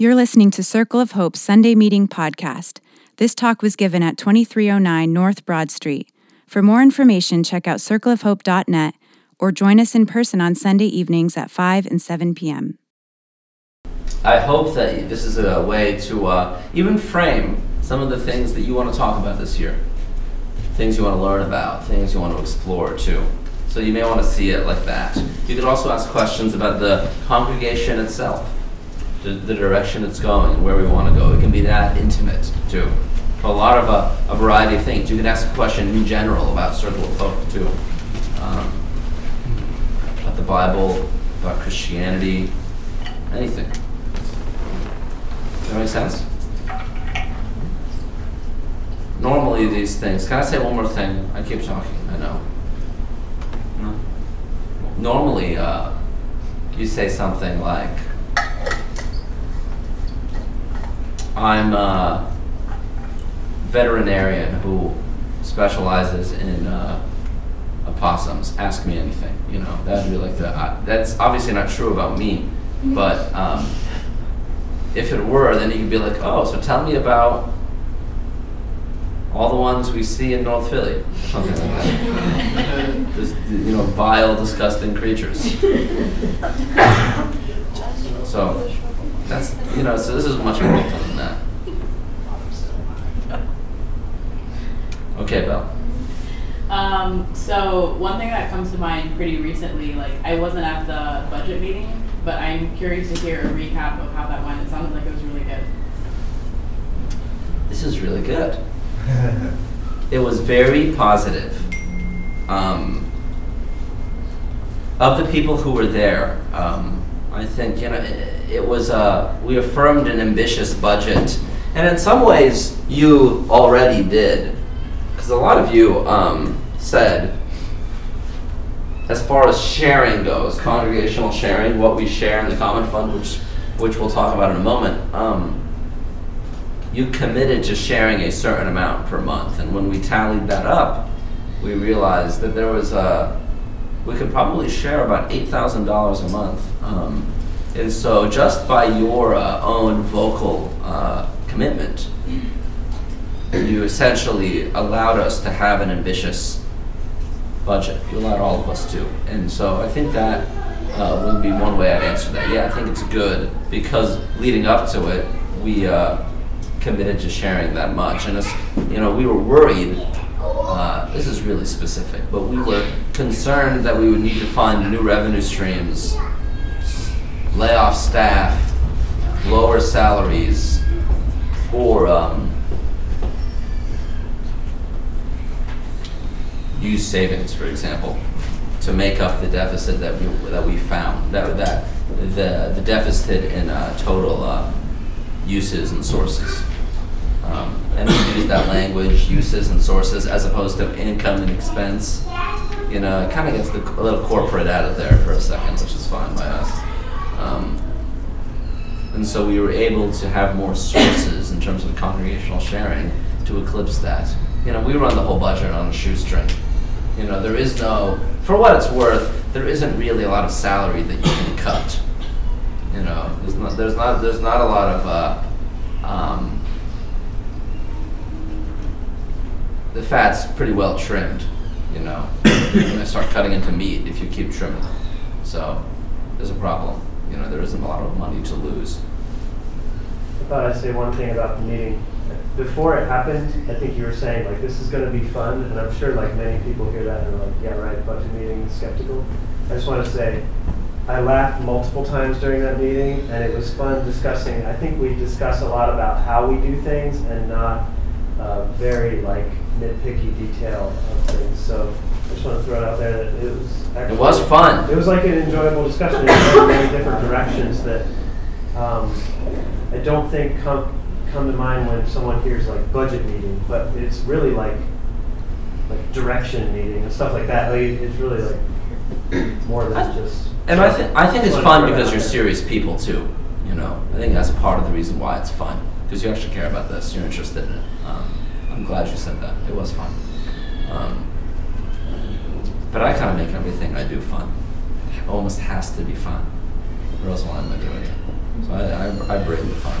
You're listening to Circle of Hope Sunday Meeting Podcast. This talk was given at 2309 North Broad Street. For more information, check out circleofhope.net or join us in person on Sunday evenings at 5 and 7 p.m. I hope that this is a way to uh, even frame some of the things that you want to talk about this year, things you want to learn about, things you want to explore too. So you may want to see it like that. You could also ask questions about the congregation itself the, the direction it's going and where we want to go. It can be that intimate too. A lot of a, a variety of things. You can ask a question in general about Circle of Hope too, um, about the Bible, about Christianity, anything. Does that make sense? Normally these things. Can I say one more thing? I keep talking. I know. No. Normally, uh, you say something like I'm a veterinarian who specializes in uh, opossums. Ask me anything. You know, that'd be like the. Uh, that's obviously not true about me, but um, if it were, then you could be like, oh, so tell me about all the ones we see in North Philly, something like that. Just, you know, vile, disgusting creatures. So that's you know, so this is much more open than that. Okay, Belle. Um, so one thing that comes to mind pretty recently, like I wasn't at the budget meeting, but I'm curious to hear a recap of how that went. It sounded like it was really good. This is really good. it was very positive. Um, of the people who were there, um, I think you know it, it was. Uh, we affirmed an ambitious budget, and in some ways, you already did because a lot of you um, said, as far as sharing goes, congregational sharing, what we share in the common fund, which which we'll talk about in a moment. Um, you committed to sharing a certain amount per month, and when we tallied that up, we realized that there was a we could probably share about eight thousand dollars a month. Um, and so, just by your uh, own vocal uh, commitment, you essentially allowed us to have an ambitious budget. You allowed all of us to. And so I think that uh, would be one way I'd answer that. Yeah, I think it's good because leading up to it, we uh, committed to sharing that much. And as you know, we were worried. Uh, this is really specific, but we were concerned that we would need to find new revenue streams, lay off staff, lower salaries, or um, use savings, for example, to make up the deficit that we, that we found, that, that the, the deficit in uh, total uh, uses and sources. Um, and we use that language, uses and sources, as opposed to income and expense. You know, it kind of gets the, a little corporate out of there for a second, which is fine by us. Um, and so we were able to have more sources in terms of congregational sharing to eclipse that. You know, we run the whole budget on a shoestring. You know, there is no, for what it's worth, there isn't really a lot of salary that you can cut. You know, there's not, there's not, there's not a lot of, uh, um, the fat's pretty well trimmed. You know, you're gonna start cutting into meat if you keep trimming. So, there's a problem. You know, there isn't a lot of money to lose. I thought I'd say one thing about the meeting before it happened, I think you were saying like this is going to be fun, and I'm sure like many people hear that and are like, yeah, right, budget meeting, skeptical. I just want to say, I laughed multiple times during that meeting, and it was fun discussing. I think we discussed a lot about how we do things and not uh, very like nitpicky detail of things. So just want to throw it out there that it was. Actually, it was fun. It was like an enjoyable discussion in many different directions that um, I don't think come come to mind when someone hears like budget meeting, but it's really like like direction meeting and stuff like that. Like it's really like more than just. And I think I think it's fun because you're serious people too. You know, I think that's part of the reason why it's fun because you actually care about this. You're interested in it. Um, I'm glad you said that. It was fun. Um, but I kind of make everything I do fun. It almost has to be fun, or else why am I doing it? So I, I, I bring the fun.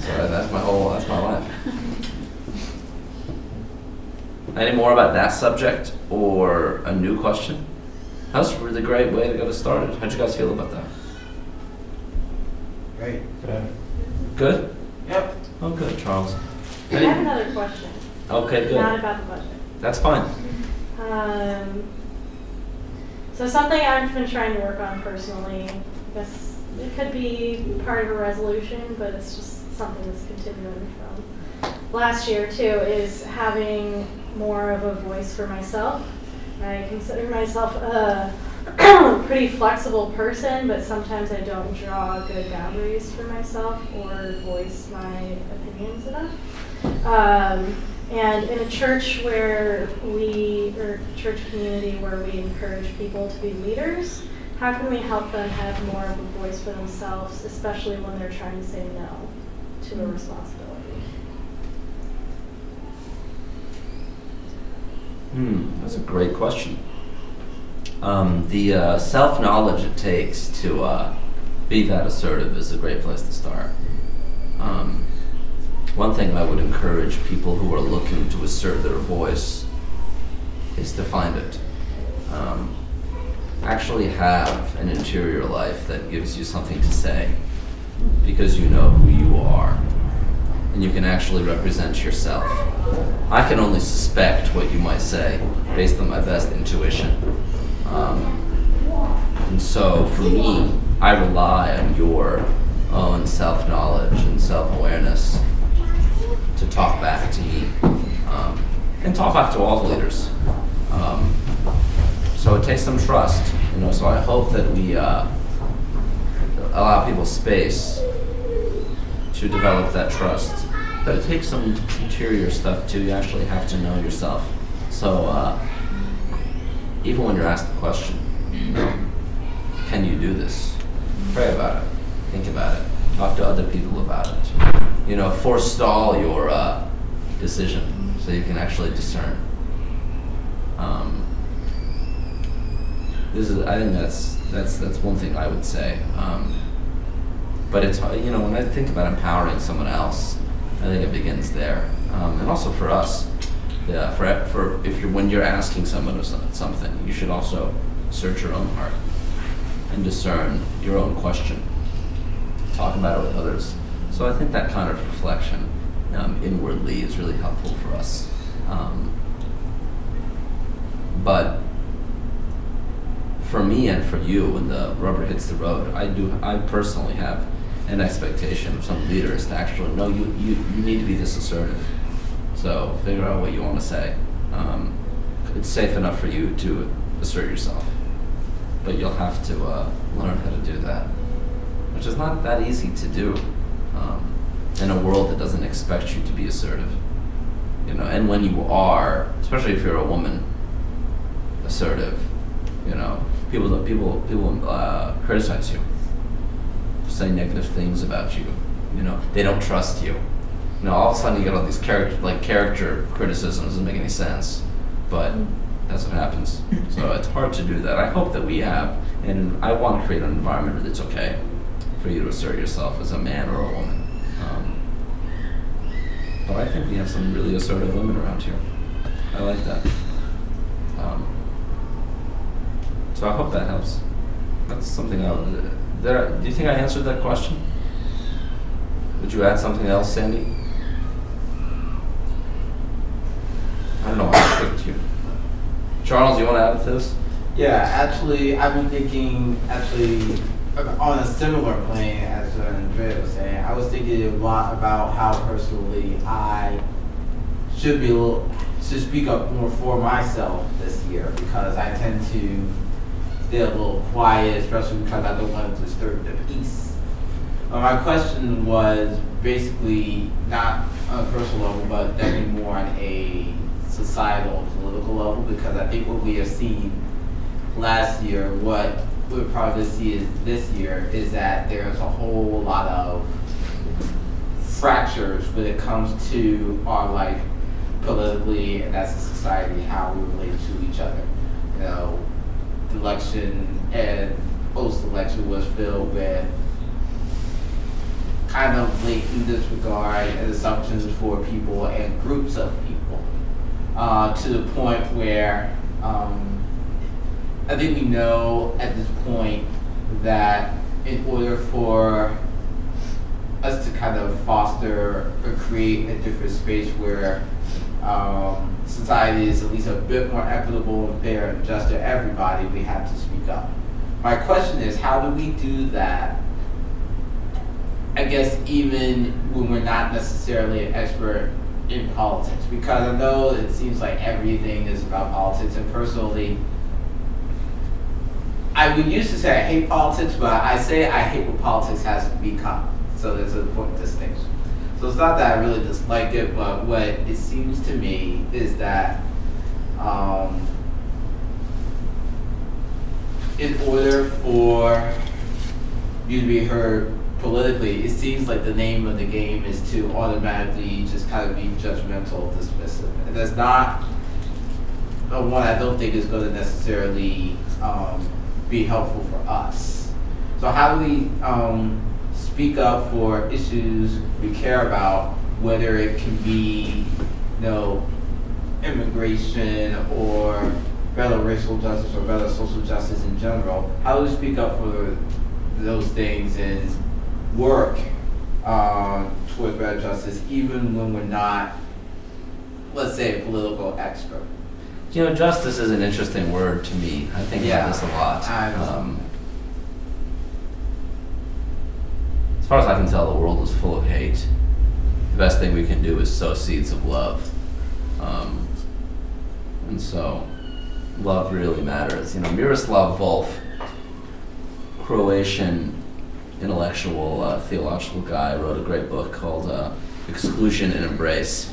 So that- that's my whole, that's my life. Any more about that subject or a new question? That's a really great way to get us started. How'd you guys feel about that? Great. Good? Yep. Oh, good, Charles. I have another question, Okay, good. not about the budget. That's fine. Um, so something I've been trying to work on personally, I guess it could be part of a resolution, but it's just something that's continuing from last year too, is having more of a voice for myself. I consider myself a pretty flexible person, but sometimes I don't draw good boundaries for myself or voice my opinions enough. Um, and in a church where we, or church community where we encourage people to be leaders, how can we help them have more of a voice for themselves, especially when they're trying to say no to a responsibility? Hmm, that's a great question. Um, the uh, self knowledge it takes to uh, be that assertive is a great place to start. Um, one thing I would encourage people who are looking to assert their voice is to find it. Um, actually, have an interior life that gives you something to say because you know who you are and you can actually represent yourself. I can only suspect what you might say based on my best intuition. Um, and so for me, I rely on your own self knowledge and self awareness talk back to me um, and talk back to all the leaders. Um, so it takes some trust, you know. So I hope that we uh, allow people space to develop that trust. But it takes some interior stuff too. You actually have to know yourself. So uh, even when you're asked the question, you know, can you do this? Pray about it. Think about it. Talk to other people about it. You know, forestall your uh, decision so you can actually discern. Um, this is, I think that's that's that's one thing I would say. Um, but it's you know when I think about empowering someone else, I think it begins there, um, and also for us. Yeah, for for if you're when you're asking someone something, you should also search your own heart and discern your own question. Talk about it with others. So I think that kind of reflection um, inwardly is really helpful for us. Um, but for me and for you, when the rubber hits the road, I do. I personally have an expectation of some leaders to actually no, you you, you need to be this assertive. So figure out what you want to say. Um, it's safe enough for you to assert yourself, but you'll have to uh, learn how to do that, which is not that easy to do in a world that doesn't expect you to be assertive. You know, and when you are, especially if you're a woman, assertive, you know, people people people uh, criticize you, say negative things about you. You know, they don't trust you. You know, all of a sudden you get all these character like character criticisms. Doesn't make any sense, but that's what happens. So it's hard to do that. I hope that we have, and I want to create an environment where it's okay for you to assert yourself as a man or a woman. But I think we have some really assertive women around here. I like that. Um, so I hope that helps. That's something I would. There, do you think I answered that question? Would you add something else, Sandy? I don't know. I picked you. Charles, you want to add to this? Yeah, actually, I've been thinking, actually, on a similar plane as what Andrea was saying. I was thinking a lot about how personally I should be a little, should speak up more for myself this year because I tend to stay a little quiet, especially because I don't want to disturb the peace. Uh, my question was basically not on a personal level, but definitely more on a societal, political level, because I think what we have seen last year, what we'll probably see is this year, is that there's a whole lot of fractures when it comes to our life politically and as a society, how we relate to each other. You know, the election and post-election was filled with kind of blatant disregard and assumptions for people and groups of people, uh, to the point where um, I think we know at this point that in order for us to kind of foster or create a different space where um, society is at least a bit more equitable and fair and just to everybody, we have to speak up. My question is, how do we do that? I guess even when we're not necessarily an expert in politics, because I know it seems like everything is about politics, and personally, I would used to say I hate politics, but I say I hate what politics has become. So there's an important distinction. So it's not that I really dislike it, but what it seems to me is that um, in order for you to be heard politically, it seems like the name of the game is to automatically just kind of be judgmental, dismissive. And that's not one I don't think is going to necessarily um, be helpful for us. So how do we um, speak up for issues we care about, whether it can be, you know, immigration or better racial justice or better social justice in general? How do we speak up for those things and work uh, towards better justice, even when we're not, let's say, a political expert? You know, justice is an interesting word to me. I think about this a lot. Um, as far as I can tell, the world is full of hate. The best thing we can do is sow seeds of love. Um, and so, love really matters. You know, Miroslav Volf, Croatian intellectual, uh, theological guy, wrote a great book called uh, Exclusion and Embrace.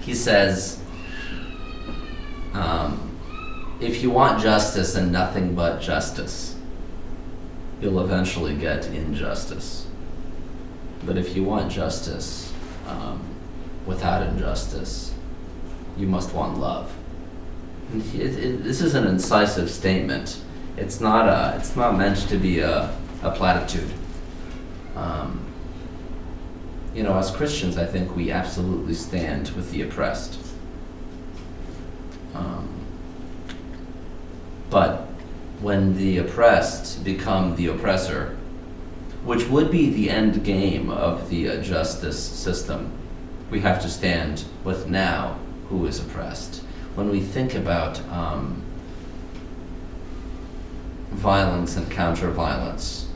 He says, um, if you want justice and nothing but justice, you'll eventually get injustice. But if you want justice um, without injustice, you must want love. It, it, this is an incisive statement. It's not a. It's not meant to be a, a platitude. Um, you know, as Christians, I think we absolutely stand with the oppressed. Um, but when the oppressed become the oppressor, which would be the end game of the uh, justice system, we have to stand with now who is oppressed. When we think about um, violence and counter violence,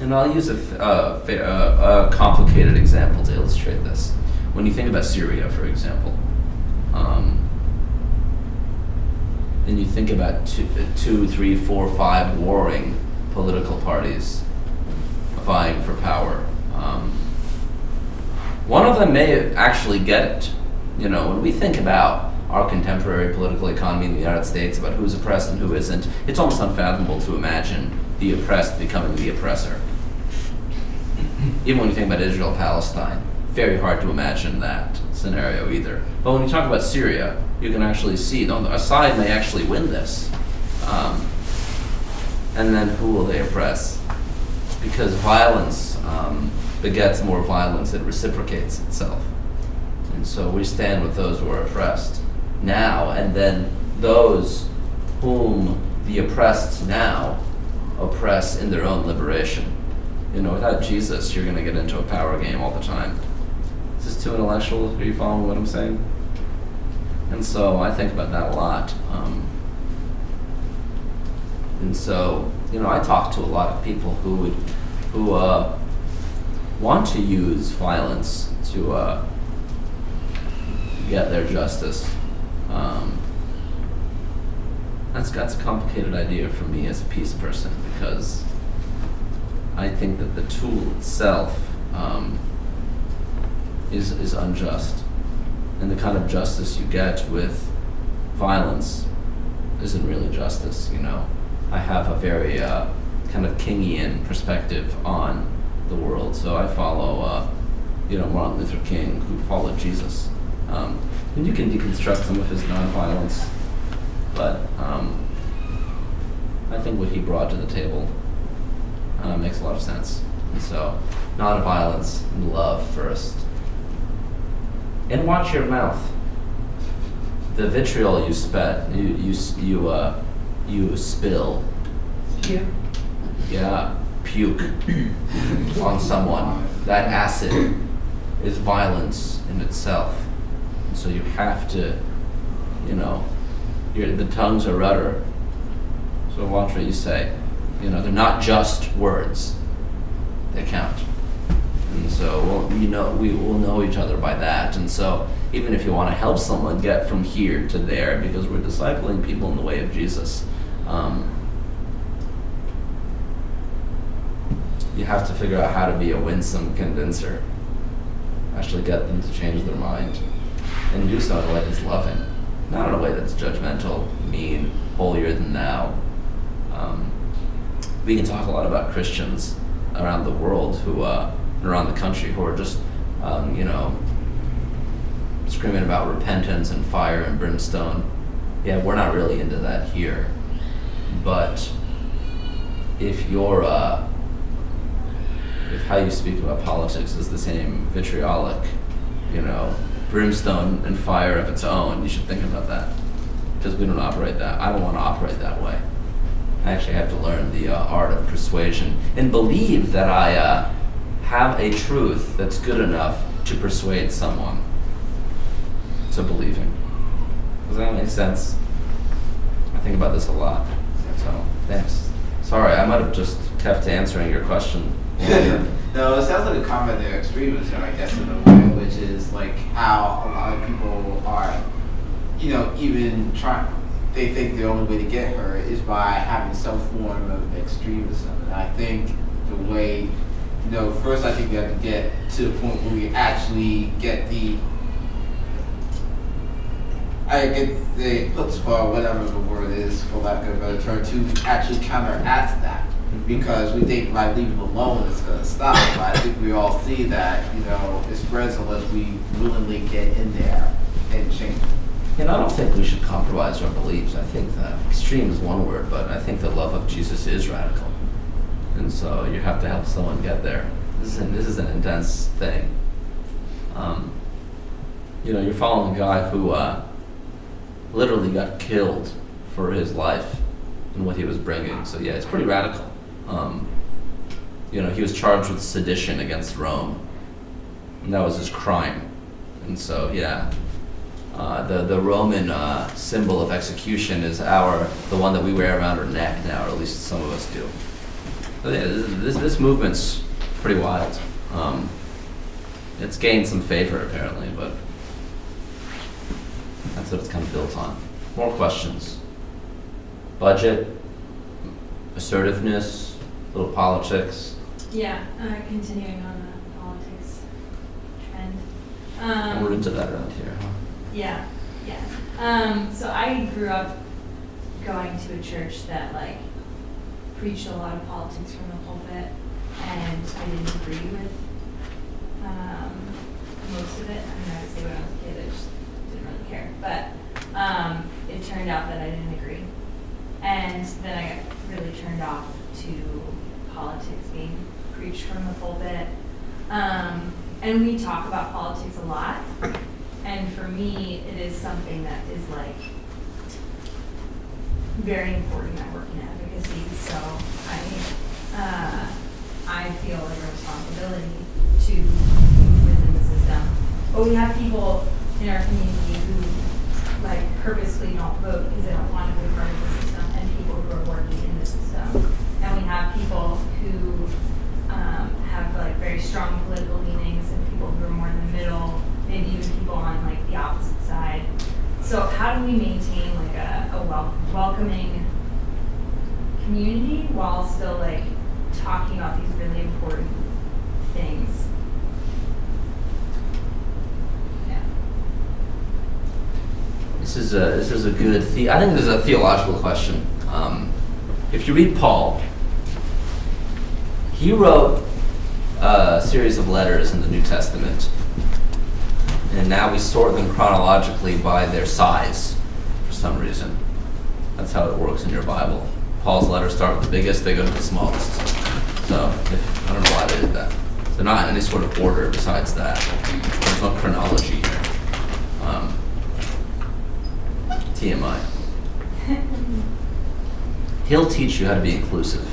and I'll use uh, fa- uh, a complicated example to illustrate this. When you think about Syria, for example, um, and you think about two, two, three, four, five warring political parties vying for power. Um, one of them may actually get it. You know, when we think about our contemporary political economy in the United States, about who's oppressed and who isn't, it's almost unfathomable to imagine the oppressed becoming the oppressor. Even when you think about Israel Palestine, very hard to imagine that scenario either. But when you talk about Syria, you can actually see no, a side may actually win this. Um, and then who will they oppress? Because violence um, begets more violence, it reciprocates itself. And so we stand with those who are oppressed now, and then those whom the oppressed now oppress in their own liberation. You know, without Jesus, you're going to get into a power game all the time. Is this too intellectual? Are you following what I'm saying? And so I think about that a lot. Um, and so, you know, I talk to a lot of people who would, who uh, want to use violence to uh, get their justice. Um, that's that's a complicated idea for me as a peace person because I think that the tool itself um, is is unjust, and the kind of justice you get with violence isn't really justice. You know, I have a very uh, kind of Kingian perspective on the world, so I follow, uh, you know, Martin Luther King, who followed Jesus, um, and you can deconstruct some of his nonviolence, but um, I think what he brought to the table uh, makes a lot of sense. And so, nonviolence and love first. And watch your mouth. The vitriol you spat, you you you uh, you spill. Yeah, puke on someone. That acid is violence in itself. So you have to, you know, your, the tongue's a rudder. So watch what you say. You know, they're not just words. They count. And so we'll, you know, we will know each other by that. And so even if you want to help someone get from here to there, because we're discipling people in the way of Jesus, um, you have to figure out how to be a winsome convincer. Actually get them to change their mind. And do so in a way that's loving. Not in a way that's judgmental, mean, holier than thou. Um, we can talk a lot about Christians around the world who, uh, around the country who are just, um, you know, screaming about repentance and fire and brimstone. Yeah, we're not really into that here. But if you're, uh, if how you speak about politics is the same vitriolic, you know, brimstone and fire of its own, you should think about that. Because we don't operate that. I don't want to operate that way. I actually have to learn the uh, art of persuasion and believe that I uh, have a truth that's good enough to persuade someone to believing. Does that make sense? I think about this a lot. So, thanks. Sorry, I might have just kept answering your question. no, it sounds like a comment of extremism, I guess, in a way, which is like how a lot of people are, you know, even trying. They think the only way to get her is by having some form of extremism, and I think the way, you know, first I think we have to get to the point where we actually get the. I get the chutzpah, whatever the word is, for lack of a better term, to actually counteract that mm-hmm. because we think by leaving it alone it's going to stop. But I think we all see that, you know, it spreads unless we willingly get in there and change it. And I don't think we should compromise our beliefs. I think that extreme is one word, but I think the love of Jesus is radical. And so you have to help someone get there. This is an, this is an intense thing. Um, you know, you're following a guy who uh, literally got killed for his life and what he was bringing. So yeah, it's pretty radical. Um, you know, he was charged with sedition against Rome, and that was his crime. And so yeah, uh, the the Roman uh, symbol of execution is our the one that we wear around our neck now, or at least some of us do. So yeah, this, this, this movement's pretty wild. Um, it's gained some favor apparently, but that's what it's kind of built on. More questions. Budget, assertiveness, little politics. Yeah, uh, continuing on the politics trend. And we're Um, into that around here, huh? yeah, yeah. Um, so I grew up going to a church that like preached a lot of politics from the pulpit, and I didn't agree with um, most of it. I mean, I would say when I was a kid, I just didn't really care. But um, it turned out that I didn't agree, and then I got really turned off to politics being preached from the pulpit. Um, and we talk about politics a lot. And for me, it is something that is like very important. I work in so I, uh, I feel a responsibility to move within the system. But we have people in our community who like purposely don't vote because they don't want to be part of the system, and people who are working in the system. And we have people who um, have like very strong political leanings, and people who are more in the middle, maybe even people on like the opposite side. So how do we maintain like a, a wel- welcoming community while still like talking about these really important things? Yeah. This is a this is a good. The- I think this is a theological question. Um, if you read Paul, he wrote a series of letters in the New Testament, and now we sort them chronologically by their size for some reason. That's how it works in your Bible. Paul's letters start with the biggest, they go to the smallest. So if, I don't know why they did that. They're not in any sort of order besides that. There's no chronology here. Um, TMI. He'll teach you how to be inclusive.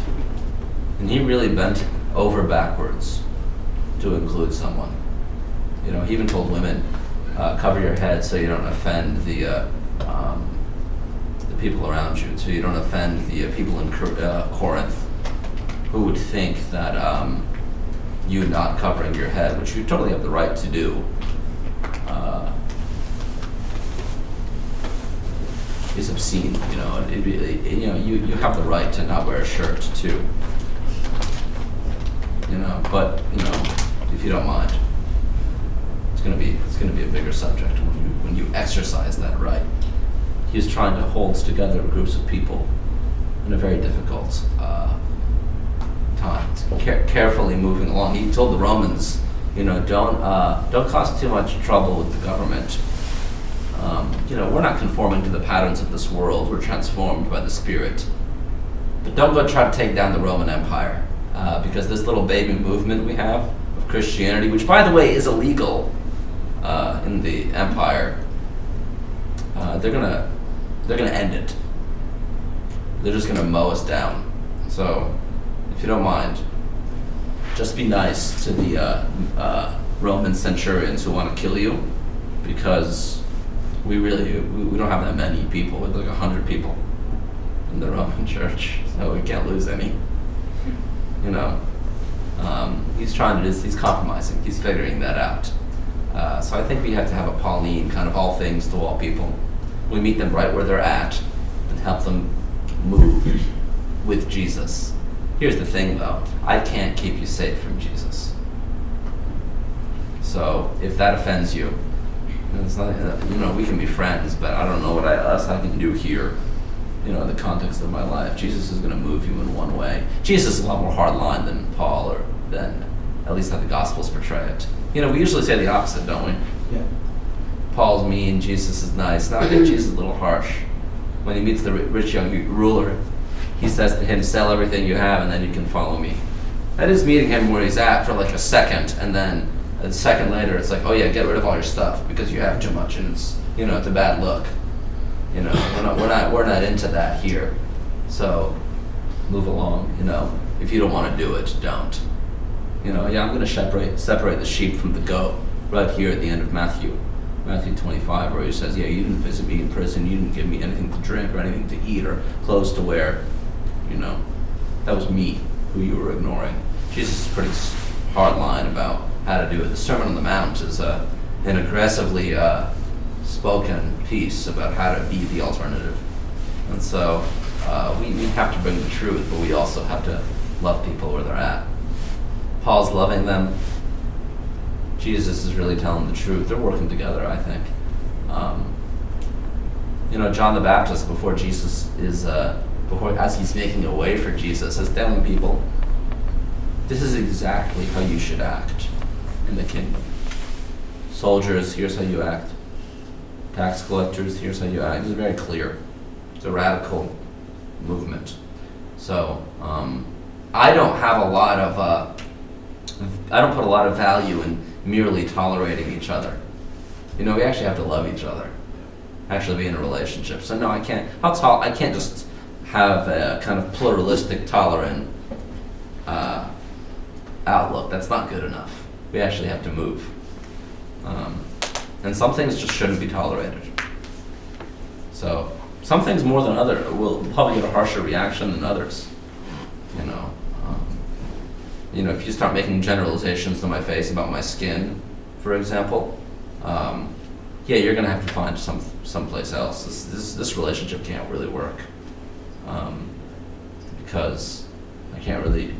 And he really bent over backwards to include someone. You know, he even told women, uh, cover your head so you don't offend the, uh, the people around you, so you don't offend the uh, people in Cor- uh, Corinth who would think that um, you not covering your head, which you totally have the right to do, uh, is obscene. You know, it, it, you know, you, you have the right to not wear a shirt too. You know, but you know, if you don't mind, it's gonna be it's gonna be a bigger subject when you when you exercise that right. He's trying to hold together groups of people in a very difficult uh, time, Care- carefully moving along. He told the Romans, you know, don't uh, don't cause too much trouble with the government. Um, you know, we're not conforming to the patterns of this world. We're transformed by the Spirit. But don't go try to take down the Roman Empire, uh, because this little baby movement we have of Christianity, which by the way is illegal uh, in the empire, uh, they're gonna they're gonna end it. They're just gonna mow us down. So, if you don't mind, just be nice to the uh, uh, Roman centurions who want to kill you, because we really we, don't have that many people. We're like hundred people in the Roman Church, so we can't lose any. You know, um, he's trying to. Just, he's compromising. He's figuring that out. Uh, so I think we have to have a Pauline kind of all things to all people. We meet them right where they're at and help them move with Jesus. Here's the thing though I can't keep you safe from Jesus. So if that offends you, not, you know, we can be friends, but I don't know what I, else I can do here, you know, in the context of my life. Jesus is going to move you in one way. Jesus is a lot more hardline than Paul or than at least how the Gospels portray it. You know, we usually say the opposite, don't we? Yeah. Paul's mean, Jesus is nice. Now I think Jesus is a little harsh. When he meets the rich young ruler, he says to him, "Sell everything you have, and then you can follow me." That is meeting him where he's at for like a second, and then a second later, it's like, "Oh yeah, get rid of all your stuff because you have too much, and it's you know it's a bad look." You know, we're not we're not we're not into that here. So move along. You know, if you don't want to do it, don't. You know, yeah, I'm to separate separate the sheep from the goat right here at the end of Matthew, Matthew 25, where he says, "Yeah, you didn't visit me in prison. You didn't give me anything to drink or anything to eat or clothes to wear. You know, that was me who you were ignoring." Jesus is pretty hard line about how to do it. The Sermon on the Mount is uh, an aggressively uh, spoken piece about how to be the alternative, and so uh, we, we have to bring the truth, but we also have to love people where they're at. Paul's loving them. Jesus is really telling the truth. They're working together, I think. Um, you know, John the Baptist, before Jesus is, uh, before as he's making a way for Jesus, is telling people, this is exactly how you should act in the kingdom. Soldiers, here's how you act. Tax collectors, here's how you act. It's very clear. It's a radical movement. So um, I don't have a lot of. Uh, I don't put a lot of value in merely tolerating each other. You know, we actually have to love each other. Actually, be in a relationship. So no, I can't. I'll tol- I can't just have a kind of pluralistic, tolerant uh, outlook. That's not good enough. We actually have to move. Um, and some things just shouldn't be tolerated. So some things more than other will probably get a harsher reaction than others. You know, you know, if you start making generalizations to my face about my skin, for example, um, yeah, you're gonna have to find some someplace else. This this, this relationship can't really work um, because I can't really.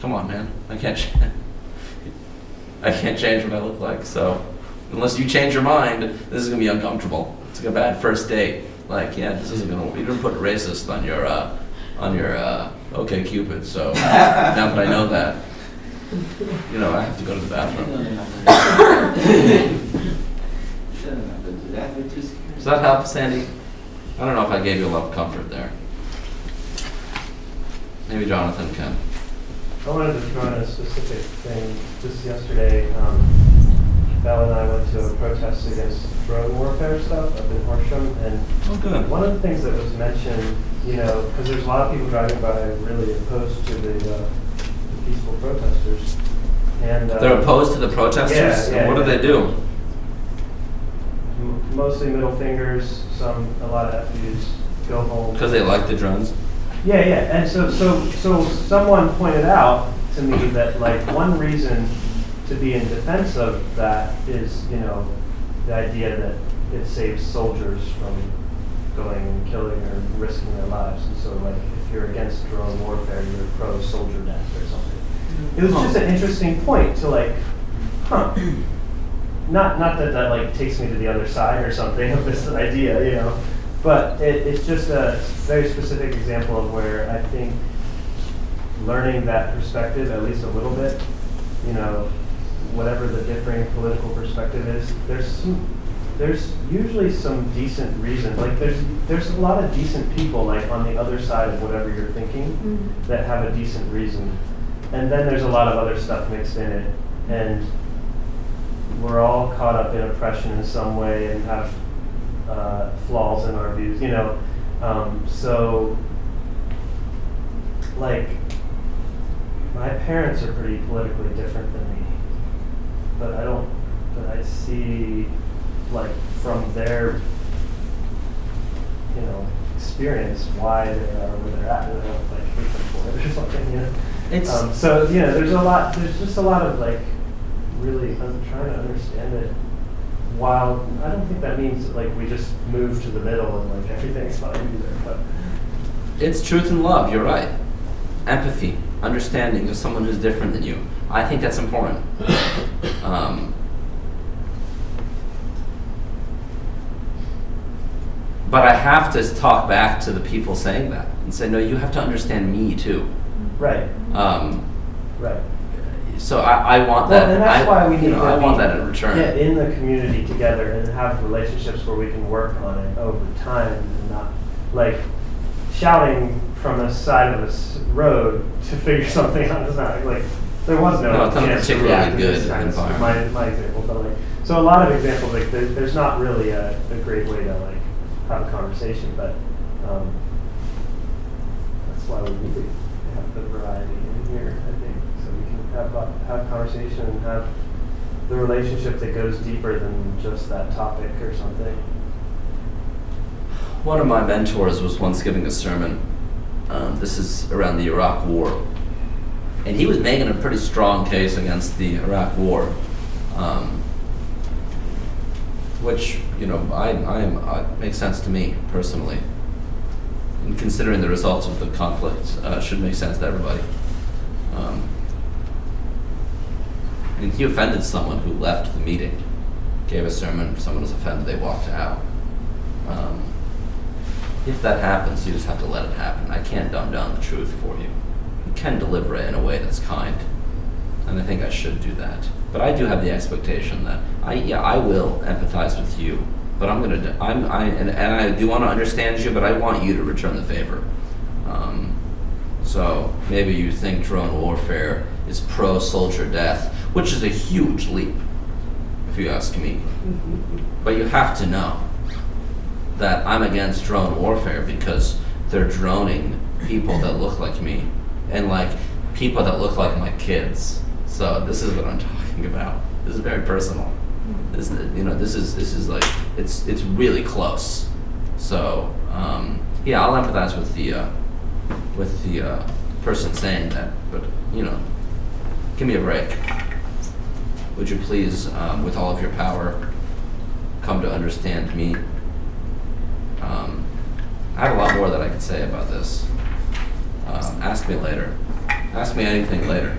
Come on, man, I can't. I can't change what I look like. So unless you change your mind, this is gonna be uncomfortable. It's like a bad first date. Like, yeah, this isn't gonna. You didn't put racist on your uh, on your uh, OK Cupid. So now that I know that, you know, I have to go to the bathroom. Does that help, Sandy? I don't know if I gave you a lot of comfort there. maybe Jonathan can. I wanted to throw in a specific thing. Just yesterday, um, Val and I went to a protest against drone warfare stuff up in Horsham, and Oh, good. one of the things that was mentioned, you know, because there's a lot of people driving by really opposed to the, uh, the peaceful protesters, and uh, They're opposed to the protesters? Yeah, yeah, And what do they do? m- mostly middle fingers, some a lot of FUs. Go home. Because they like the drones? Yeah, yeah, and so, so, so someone pointed out to me that like one reason to be in defense of that is, you know, the idea that it saves soldiers from going and killing or risking their lives. And so like, if you're against drone warfare, you're pro soldier death or something. It was just an interesting point to like, huh. Not, not that that like takes me to the other side or something of this idea, you know, but it, it's just a very specific example of where I think learning that perspective, at least a little bit, you know, whatever the differing political perspective is, there's some, there's usually some decent reason. Like there's there's a lot of decent people like on the other side of whatever you're thinking that have a decent reason, and then there's a lot of other stuff mixed in it, and we're all caught up in oppression in some way and have uh, flaws in our views, you know. Um, so, like, my parents are pretty politically different than me, but I don't. But I see, like, from their, you know, experience why they are where they're at, and I don't like hate them for it or something, you know. It's- um, so you know, there's a lot. There's just a lot of like, really, I'm trying to understand it. While I don't think that means like we just move to the middle and like everything's fine either, but. It's truth and love, you're right. Empathy, understanding of someone who's different than you. I think that's important. Um, but I have to talk back to the people saying that and say, no, you have to understand me too. Right, Um, right. so I, I want Well, that. and that's I, why we you need know, to I want that in return. Get in the community together and have relationships where we can work on it over time and not like shouting from the side of a s- road to figure something out. It's not like there was no, No, it's not chance to particularly react to this good kind of stuff. environment. My, my example, but like so a lot of examples like there, there's not really a, a great way to like have a conversation, but um, that's why we need to have the variety in here. I think so we can have a- have conversation and have the relationship that goes deeper than just that topic or something. One of my mentors was once giving a sermon. Um, this is around the Iraq War. And he was making a pretty strong case against the Iraq War. Um, which, you know, I, I am, uh, makes sense to me personally. And considering the results of the conflict, uh, should make sense to everybody. Um, and he offended someone who left the meeting, gave a sermon, someone was offended, they walked out. Um, if that happens, you just have to let it happen. I can't dumb down the truth for you. You can deliver it in a way that's kind, and I think I should do that. But I do have the expectation that I, yeah, I will empathize with you, but I'm gonna, I'm, I, and, and I do want to understand you, but I want you to return the favor. Um, so maybe you think drone warfare is pro soldier death, which is a huge leap, if you ask me. But you have to know that I'm against drone warfare because they're droning people that look like me and like people that look like my kids. So this is what I'm talking about. This is very personal. This is, you know, this is this is like it's it's really close. So um, yeah, I'll empathize with the uh, with the uh, person saying that, but you know, give me a break. Would you please, um, with all of your power, come to understand me? Um, I have a lot more that I could say about this. Um, ask me later. Ask me anything later.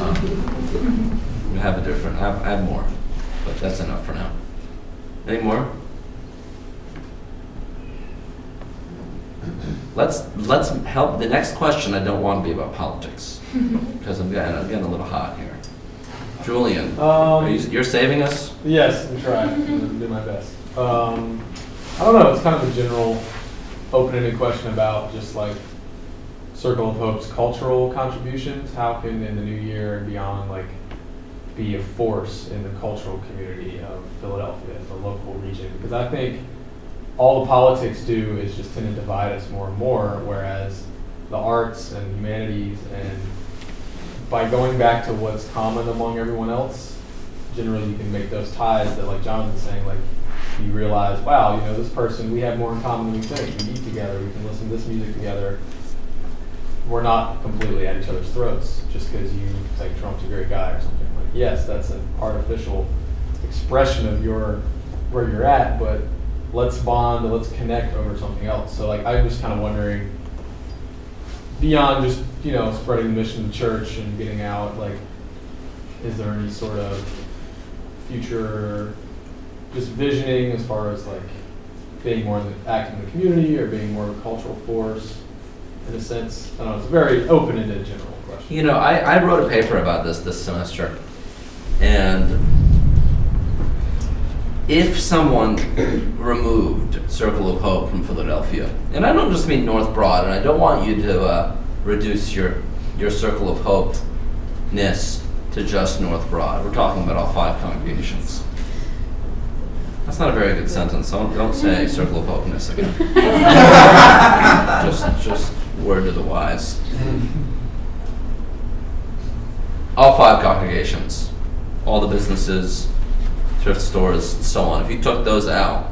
Um, we have a different. I have, I have more, but that's enough for now. Any more? Let's let's help. The next question I don't want to be about politics because I'm getting I'm getting a little hot here. Julian, are you, Um, you're saving us. yes, I'm trying. I'm gonna do my best. Um, I don't know. It's kind of a general, open-ended question about just like Circle of Hope's cultural contributions, how can in the new year and beyond, like, be a force in the cultural community of Philadelphia, the local region? Because I think all the politics do is just tend to divide us more and more, whereas the arts and humanities and by going back to what's common among everyone else, generally you can make those ties that, like Jonathan's saying, like you realize, wow, you know, this person, we have more in common than we think. We eat together, we can listen to this music together. We're not completely at each other's throats just because you think Trump's a great guy or something. Like, yes, that's an artificial expression of your where you're at, but let's bond, let's connect over something else. So, like, I'm just kind of wondering, beyond just you know spreading the mission of the church and getting out, like, is there any sort of future just visioning as far as like being more active in the community or being more of a cultural force in a sense? I don't know. It's a very open-ended general question. You know, I, I wrote a paper about this this semester, and if someone removed Circle of Hope from Philadelphia, and I don't just mean North Broad, and I don't want you to uh, reduce your your Circle of Hope ness to just North Broad. We're talking about all five congregations. That's not a very good sentence. Don't, don't say Circle of Hopeness again. just, just word to the wise. All five congregations, all the businesses, thrift stores, and so on. If you took those out,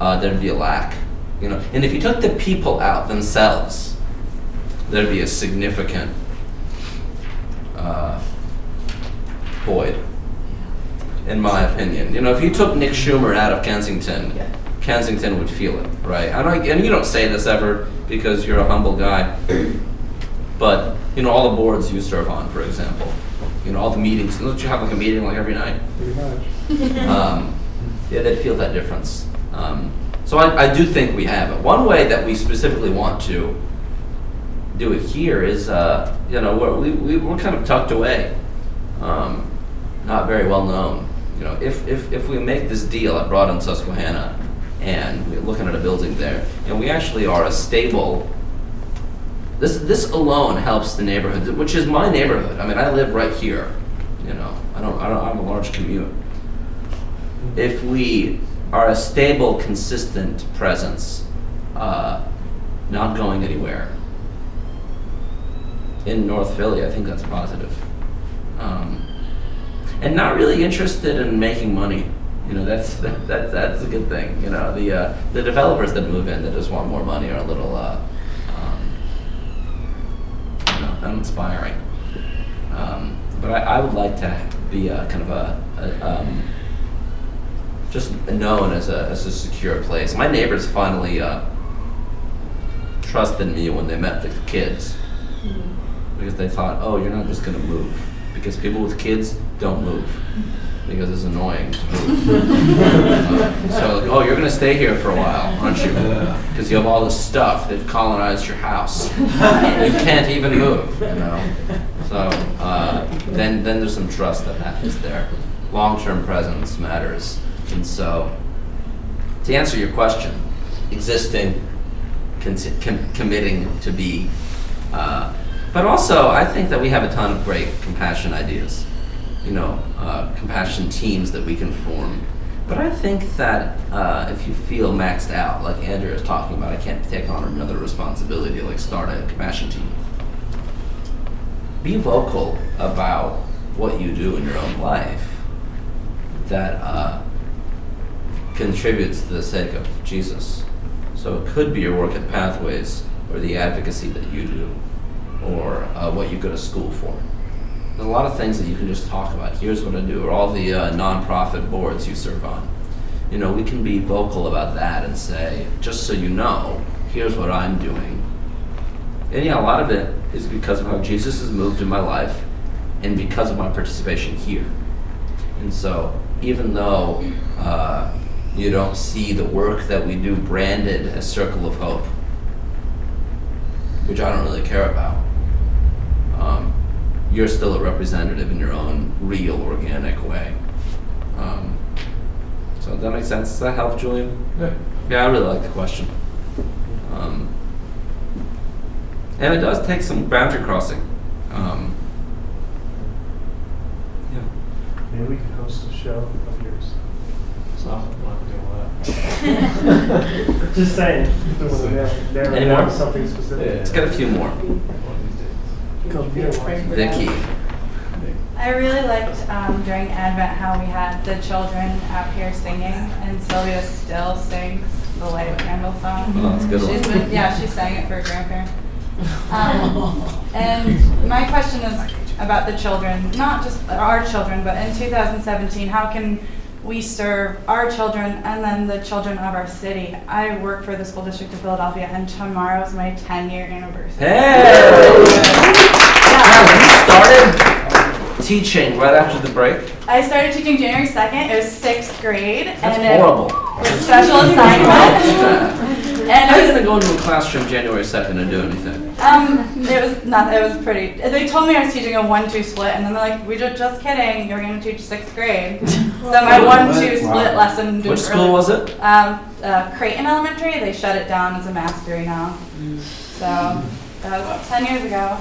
uh, there'd be a lack. You know, and if you took the people out themselves, there'd be a significant uh, void in my opinion. You know, if you took Nick Schumer out of Kensington, Kensington would feel it, right? And, I and you don't say this ever because you're a humble guy, but you know, all the boards you serve on, for example, you know, all the meetings. Don't you have like a meeting like every night? Pretty much. um, yeah, they'd feel that difference. Um, so I, I do think we have it. One way that we specifically want to do it here is, uh, you know, we're, we, we, we're kind of tucked away, um, not very well known. You know, if, if, if we make this deal at Broad and Susquehanna, and we're looking at a building there, and we actually are a stable, this, this alone helps the neighborhood, which is my neighborhood. I mean, I live right here, you know, I don't, I don't, I have a large commute. If we are a stable, consistent presence, uh, not going anywhere, in North Philly, I think that's positive. Um, and not really interested in making money. You know, that's that, that, that's a good thing. You know, the uh, the developers that move in that just want more money are a little, uh, um, you know, uninspiring. Um, but I, I would like to be a kind of a, a um, just known as a as a secure place. My neighbors finally uh, trusted me when they met the kids because they thought, oh, you're not just going to move. Because people with kids don't move because it's annoying to move. Uh, so, like, oh, you're going to stay here for a while, aren't you? Because you have all this stuff. They've colonized your house. you can't even move, you know. So uh, then, then there's some trust that happens there. Long-term presence matters, and so to answer your question, existing, conti- com- committing to be. Uh, but also, I think that we have a ton of great compassion ideas, you know, uh, compassion teams that we can form. But I think that uh, if you feel maxed out, like Andrea is talking about, I can't take on another responsibility, like start a compassion team. Be vocal about what you do in your own life that uh, contributes to the sake of Jesus. So it could be your work at Pathways or the advocacy that you do or uh, what you go to school for. There's a lot of things that you can just talk about. Here's what I do, or all the uh, nonprofit boards you serve on. You know, we can be vocal about that and say, just so you know, here's what I'm doing. And yeah, a lot of it is because of how Jesus has moved in my life and because of my participation here. And so, even though uh, you don't see the work that we do branded as Circle of Hope, which I don't really care about, you're still a representative in your own real, organic way. Um, so does that make sense? Does that help, Julian? Yeah. Yeah, I really like the question. Um, and it does take some boundary crossing. Um, yeah. Maybe we could host a show of yours. So, we'll have to deal that. Just saying. if we wanna narrow- narrow Any more? Something specific. Yeah. Let's get a few more. One of these days. Vicky. I really liked um, during Advent how we had the children up here singing, and Sylvia still sings the Light of Candle song. Oh, that's a good She's one. been, yeah, she sang it for her grandparents. Um, and my question is about the children, not just our children, but in 2017, how can we serve our children and then the children of our city? I work for the school district of Philadelphia, and tomorrow's my 10-year anniversary. Hey! Wow, started teaching right after the break? I started teaching January 2nd. It was sixth grade. That's and it- horrible. With special assignment. How and are you it gonna go into a classroom January 2nd and do anything? um, it was not, it was pretty, they told me I was teaching a one-two split and then they're like, we just, just kidding, you're gonna teach sixth grade. So my one-two split lesson. didn't Which school really- was it? Um, uh, Creighton Elementary, they shut it down as a mastery now. So, that was ten years ago.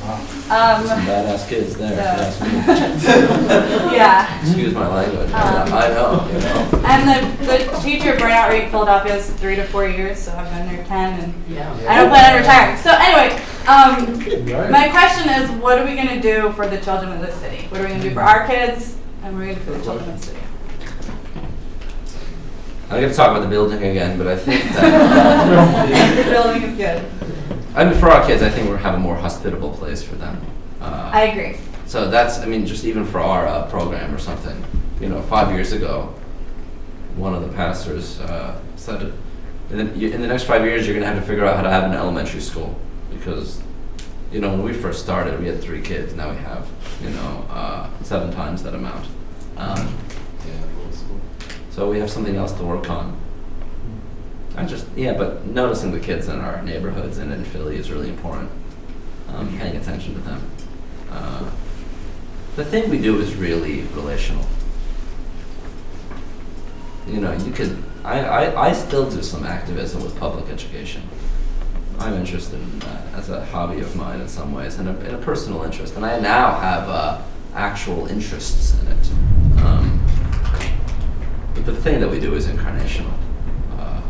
Some Um, badass kids there. if you ask me. yeah. Excuse my language. Um, I know, you know. And the, the teacher burnout rate in Philadelphia is three to four years, so I've been there ten and Yeah. I don't plan on retiring. So anyway, um, my question is, what are we gonna do for the children of this city? What are we gonna do for our kids, and what are we gonna do for the children of the city? I'm gonna talk about the building again, but I think that, The building is good. I mean, for our kids, I think we're have a more hospitable place for them. Uh, I agree. So that's, I mean, just even for our uh, program or something, you know, five years ago, one of the pastors uh, said, in the, you- in the next five years, you're going to have to figure out how to have an elementary school. Because, you know, when we first started, we had three kids. Now we have, you know, uh, seven times that amount. Um, so we have something else to work on. I just, yeah, but noticing the kids in our neighborhoods and in Philly is really important. Um, paying attention to them. Uh, the thing we do is really relational. You know, you could, I, I, I still do some activism with public education. I'm interested in that as a hobby of mine in some ways, and a, and a personal interest. And I now have uh, actual interests in it. Um, but the thing that we do is incarnational. Uh,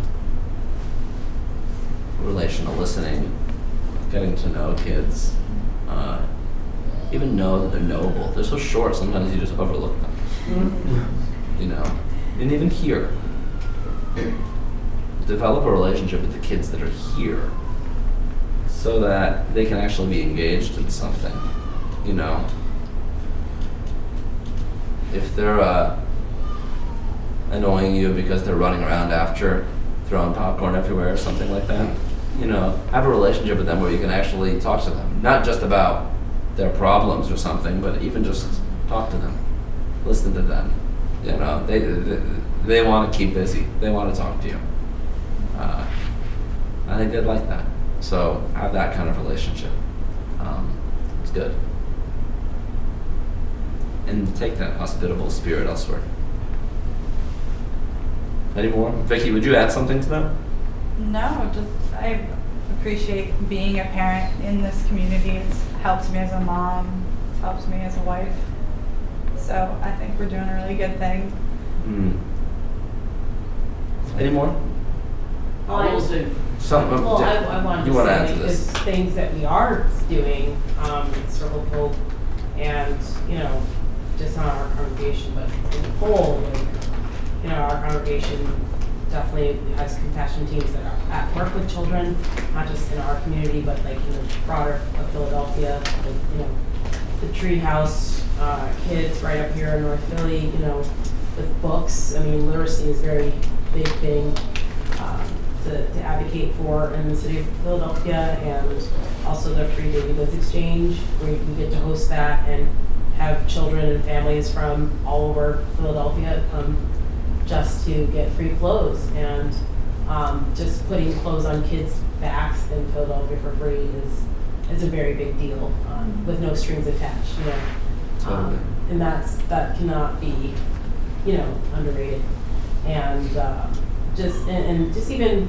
relational listening, getting to know kids, uh, even know that they're knowable. They're so short, sometimes you just overlook them. You know, and even here, develop a relationship with the kids that are here so that they can actually be engaged in something. You know, if they're uh, annoying you because they're running around after throwing popcorn everywhere or something like that, you know, have a relationship with them where you can actually talk to them, not just about their problems or something, but even just talk to them, listen to them. You know, they they, they want to keep busy. They want to talk to you. Uh, I think they'd like that. So have that kind of relationship. Um, it's good. And take that hospitable spirit elsewhere. Any more? Vicky, would you add something to that? No, just I appreciate being a parent in this community. It's helped me as a mom, it's helped me as a wife. So I think we're doing a really good thing. Hmm. Any more? Well, I just, Some, uh, well, I. I wanted You to wanna add say, to because this? things that we are doing, um, in Circle of Hope, and, you know, just not our congregation, but in the whole, like, you know, our congregation definitely has compassion teams that are at work with children, not just in our community, but like in the broader of Philadelphia, like, you know, the treehouse, uh, kids right up here in North Philly, you know, with books, I mean, literacy is a very big thing, um, to, to advocate for in the city of Philadelphia, and also the free Daily Goods Exchange, where we get to host that and have children and families from all over Philadelphia come just to get free clothes, and, um, just putting clothes on kids' backs in Philadelphia for free is, is a very big deal, um, with no strings attached, you know. Um, And that's, that cannot be, you know, underrated. And, uh, just, and, and just even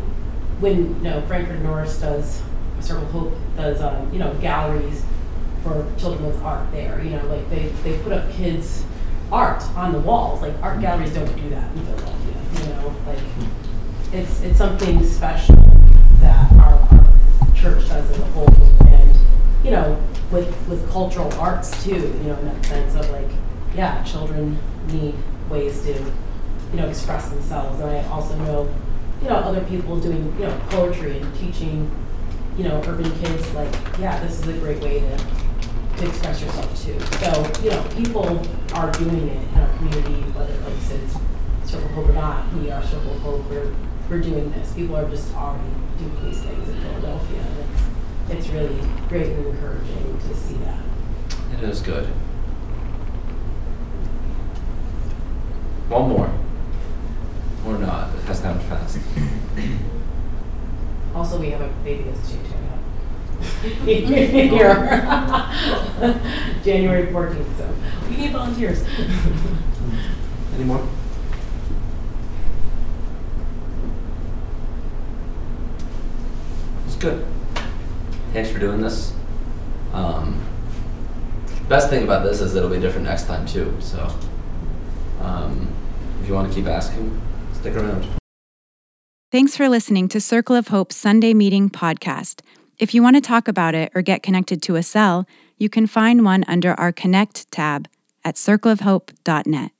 when, you know, Frankford Norris does Circle Hope does, um, you know, galleries for children with art there. You know, like they, they put up kids' art on the walls. Like art mm-hmm. galleries don't do that in Philadelphia. You know, like mm-hmm. it's it's something special that our, our church does as a whole, and you know, with with cultural arts too. You know, in that sense of like, yeah, children need ways to, you know, express themselves. And I also know, you know, other people doing, you know, poetry and teaching, you know, urban kids like, yeah, this is a great way to to express yourself too. So, you know, people are doing it in our community, whether like it's Circle Hope or not, we are Circle Hope, we're, we're doing this. People are just already doing these things in Philadelphia. And it's, it's really great and encouraging to see that. It is good. One more. Or not, it has happened fast. Also, we have a baby coming up. Here. January fourteenth, so we need volunteers. Any more? It's good. Thanks for doing this. Um, best thing about this is it'll be different next time too. So, um, if you want to keep asking, stick around. Thanks for listening to Circle of Hope Sunday Meeting podcast. If you want to talk about it or get connected to a cell, you can find one under our Connect tab at circleofhope.net.